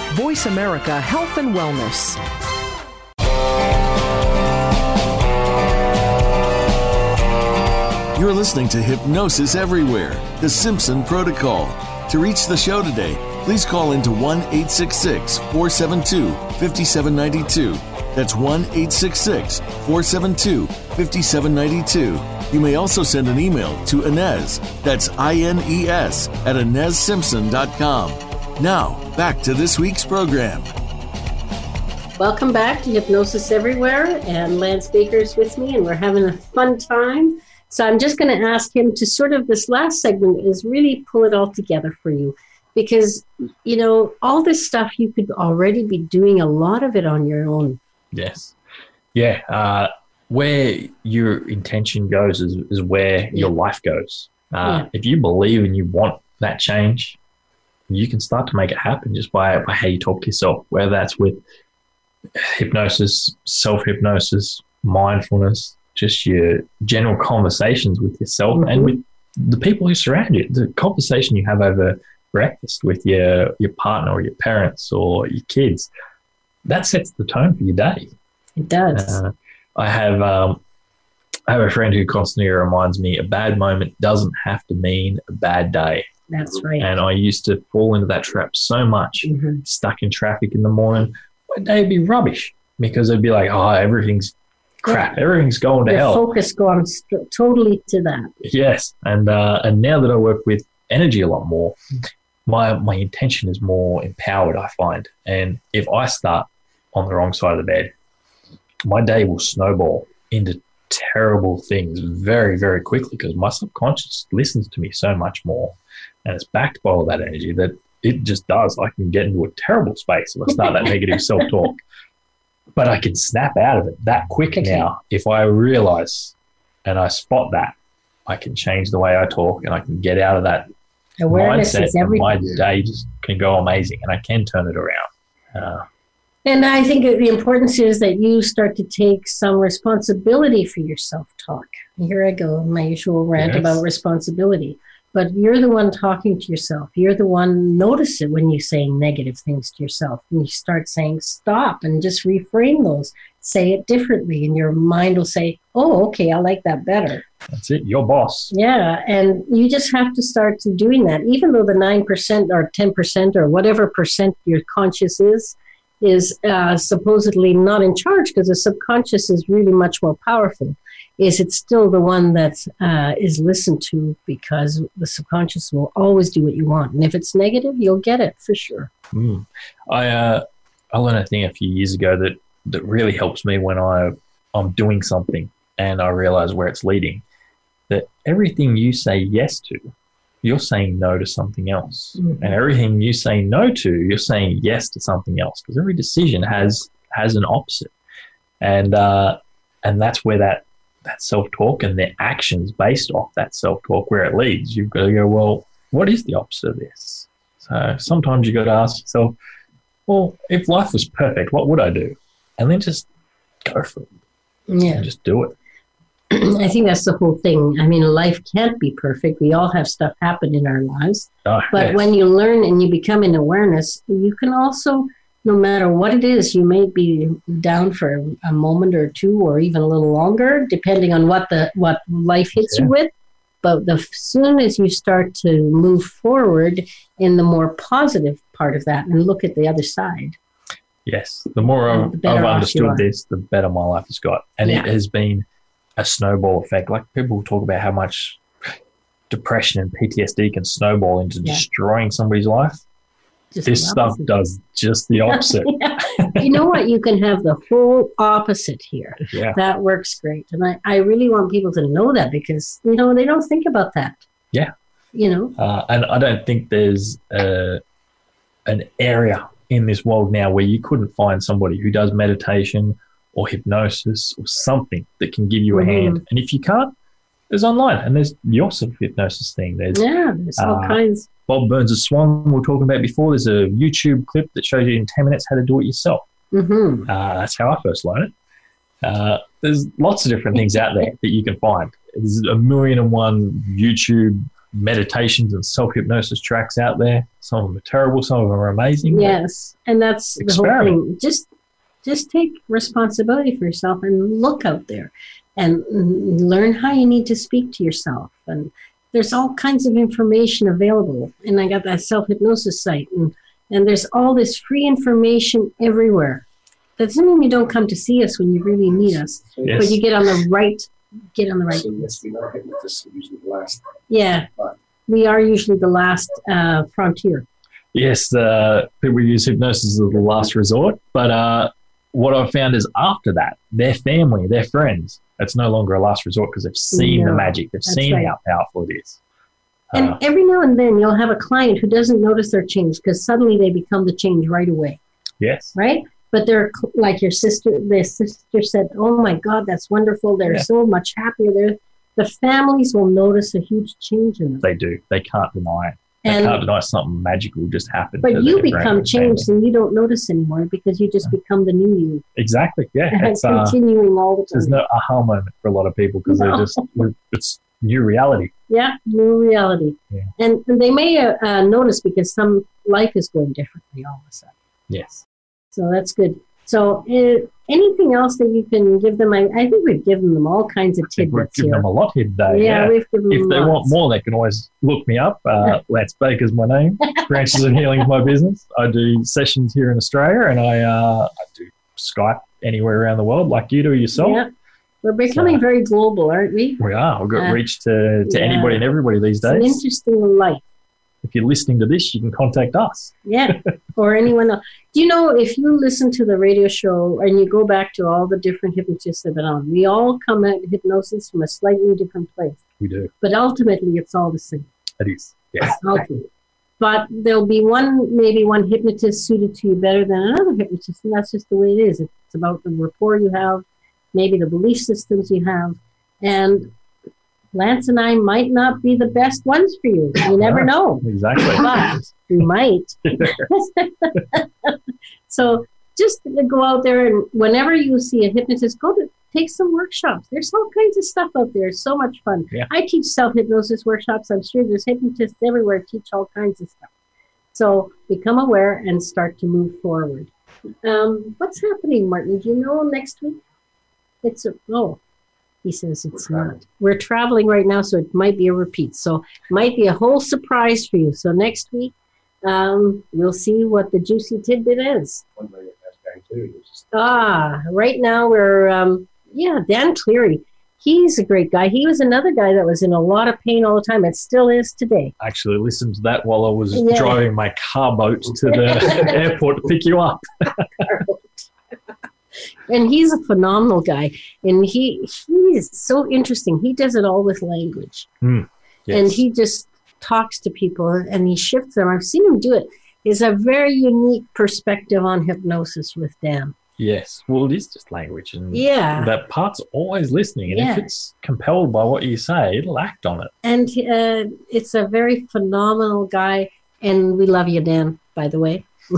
Voice America Health and Wellness. You're listening to Hypnosis Everywhere, the Simpson Protocol. To reach the show today, please call into 1 866 472 5792. That's 1 866 472 5792. You may also send an email to Ines, that's I N E S, at InesSimpson.com. Now, back to this week's program. Welcome back to Hypnosis Everywhere, and Lance Baker's with me, and we're having a fun time. So I'm just going to ask him to sort of this last segment is really pull it all together for you, because you know all this stuff you could already be doing a lot of it on your own. Yes. Yeah. Uh, where your intention goes is, is where your life goes. Uh, Yeah. If you believe and you want that change, you can start to make it happen just by, by how you talk to yourself, whether that's with hypnosis, self hypnosis, mindfulness, just your general conversations with yourself Mhm. and with the people who surround you. The conversation you have over breakfast with your, your partner or your parents or your kids, that sets the tone for your day. It does. Uh, I have um, I have a friend who constantly reminds me a bad moment doesn't have to mean a bad day. That's right. And I used to fall into that trap so much, Mhm. stuck in traffic in the morning. My day would be rubbish because I'd be like, oh, everything's crap, everything's going to Your hell. focus gone st- totally to that. Yes, and uh, and now that I work with energy a lot more, my my intention is more empowered. I find, and if I start on the wrong side of the bed, my day will snowball into terrible things very very quickly because my subconscious listens to me so much more, and it's backed by all that energy that it just does. I can get into a terrible space if I start that negative self talk. But I can snap out of it that quick now if I realize and I spot that I can change the way I talk and I can get out of that Awareness mindset is everything. my day just can go amazing and I can turn it around. Uh, And I think the importance is that you start to take some responsibility for your self talk. Here I go, my usual rant Yes. about responsibility. But you're the one talking to yourself. You're the one notice it when you say negative things to yourself. And you start saying stop and just reframe those. Say it differently, and your mind will say, "Oh, okay, I like that better." That's it. Your boss. Yeah, and you just have to start to doing that. Even though the nine percent or ten percent or whatever percent your conscious is is uh, supposedly not in charge because the subconscious is really much more powerful is it still the one that uh, is listened to because the subconscious will always do what you want and if it's negative you'll get it for sure Mm. I uh, I learned a thing a few years ago that that really helps me when I I'm doing something and I realize where it's leading. That everything you say yes to, you're saying no to something else, Mhm. and everything you say no to, you're saying yes to something else. Because every decision has has an opposite, and uh, and that's where that that self talk and their actions based off that self talk where it leads. You've got to go, well, what is the opposite of this? So sometimes you've got to ask yourself, well, if life was perfect, what would I do? And then just go for it yeah just do it. i think that's the whole thing i mean life can't be perfect we all have stuff happen in our lives Oh, But yes. when you learn and you become an awareness, you can also, no matter what it is, you may be down for a moment or two, or even a little longer, depending on what the what life hits you with. But the soon as you start to move forward in the more positive part of that, and look at the other side, Yes, the more uh, The I've, better I've understood this, the better my life has got, and Yeah. it has been a snowball effect. Like people talk about how much depression and PTSD can snowball into Yeah. destroying somebody's life. Just This stuff does just the opposite. you know what? You can have the whole opposite here. yeah, That works great, and I, I really want people to know that because you know they don't think about that. Yeah. You know. uh, and I don't think there's uh, an area in this world now where you couldn't find somebody who does meditation or hypnosis or something that can give you a Mhm. hand. And if you can't, there's online and there's your hypnosis thing. There's Yeah, there's all Uh, kinds. Bob Burns' of Swan we were talking about before. There's a YouTube clip that shows you in 10 minutes how to do it yourself. hmm Uh, that's how I first learned it. Uh, there's lots of different things out there that you can find. There's a million and one YouTube meditations and self hypnosis tracks out there. Some of them are terrible, some of them are amazing. Yes, and that's the whole thing. Just, just take responsibility for yourself and look out there, and learn how you need to speak to yourself. And there's all kinds of information available. And I got that self hypnosis site, and and there's all this free information everywhere. That doesn't mean you don't come to see us when you really need us, Yes. but you get on the right, get on the right. So yes, we are hypnotists usually the last. Yeah, we are usually the last uh, frontier. Yes, uh, people use hypnosis as the last resort. But uh, what I've found is after that, their family, their friends, it's no longer a last resort because they've seen the magic. They've seen right. how powerful it is. And Uh, every now and then you'll have a client who doesn't notice their change because suddenly they become the change right away, yes. right? But they're like your sister, their sister said, Oh my God, that's wonderful. They're Yeah. so much happier. They're, the families will notice a huge change in them. They do. They can't deny it. They can't And, deny something magical just happened. but you become changed family. and you don't notice anymore because you just become the new you. Exactly. Yeah. And It's, uh, continuing all the time. there's no aha moment for a lot of people because No. they're just it's new reality. Yeah, new reality. Yeah. And, and they may uh, uh, notice because some life is going differently all of a sudden. Yes. So that's good. So, uh, anything else that you can give them? I, I think we've given them all kinds of think we've tidbits given them a lot here today. yeah, Yeah. we've given them. If they want more, they can always look me up. Uh, Lance Baker's my name. Branches of Healing is my business. I do sessions here in Australia, and I uh, I do Skype anywhere around the world, like you do yourself. Yeah, we're becoming So- very global, aren't we? We are. We've got Uh, reach to, to yeah. anybody and everybody these It's an days. interesting life. If you're listening to this, you can contact us. Yeah, or anyone else. Do you know if you listen to the radio show and you go back to all the different hypnotists that have been on, we all come at hypnosis from a slightly different place, We do. but ultimately it's all the same. It is. Yes. ultimately. But there'll be one, maybe one hypnotist suited to you better than another hypnotist, and that's just the way it is. It's about the rapport you have, maybe the belief systems you have, and Lance and I might not be the best ones for you. You never Yeah. know, Exactly. but we might. so just go out there and whenever you see a hypnotist, go to take some workshops. There's all kinds of stuff out there. It's so much fun. Yeah. I teach self hypnosis workshops. I'm sure there's hypnotists everywhere teach all kinds of stuff. So become aware and start to move forward. Um, what's happening, Martin? Do you know next week? It's a, oh, he says it's We're not. We're traveling right now, so it might be a repeat. So it might be a whole surprise for you. So next week, um, we'll see what the juicy tidbit is. One way at guy too. Ah, right now we're um yeah, Dan Cleary. He's a great guy. He was another guy that was in a lot of pain all the time. It still is today. I actually listened to that while I was Yeah. driving my car boat to the airport to pick you up. And he's a phenomenal guy. And he he's so interesting. He does it all with language. And Yes. he just talks to people and he shifts them. I've seen him do it. It's a very unique perspective on hypnosis with Dan. yes. Well, it is just language, and Yeah. that part's always listening. And if it's compelled by what you say, it'll act on it. and uh, it's a very phenomenal guy and we love you dan by the way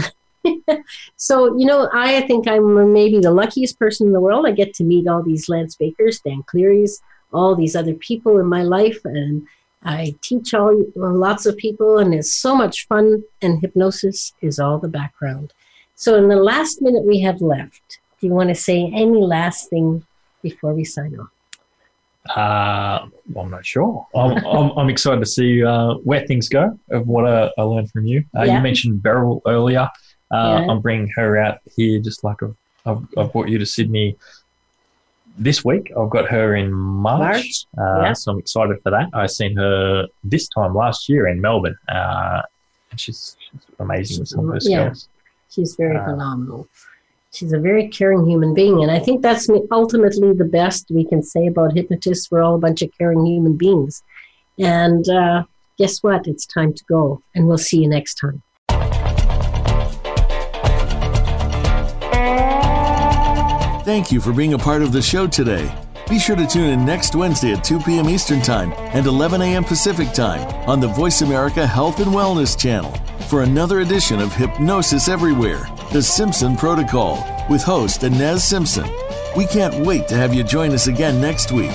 so you know i think i'm maybe the luckiest person in the world i get to meet all these lance bakers dan clearys all these other people in my life and i teach all lots of people and it's so much fun and hypnosis is all the background so in the last minute we have left do you want to say any last thing before we sign off Uh, well, I'm not sure. I'm, I'm, I'm excited to see uh, where things go of what I, I learned from you. Uh, Yeah. You mentioned Beryl earlier. Uh, Yeah. I'm bringing her out here just like I've, I've, I've brought you to Sydney this week. I've got her in March. March, Uh, yeah. So I'm excited for that. I seen her this time last year in Melbourne. Uh, and she's, she's amazing with some of her Yeah. skills. She's very Uh, phenomenal. She's a very caring human being. And I think that's ultimately the best we can say about hypnotists. We're all a bunch of caring human beings. And uh, guess what? It's time to go. And we'll see you next time. Thank you for being a part of the show today. Be sure to tune in next Wednesday at 2 p.m. Eastern Time and 11 a.m. Pacific Time on the Voice America Health and Wellness channel for another edition of Hypnosis Everywhere, The Simpson Protocol, with host Ines Simpson. We can't wait to have you join us again next week.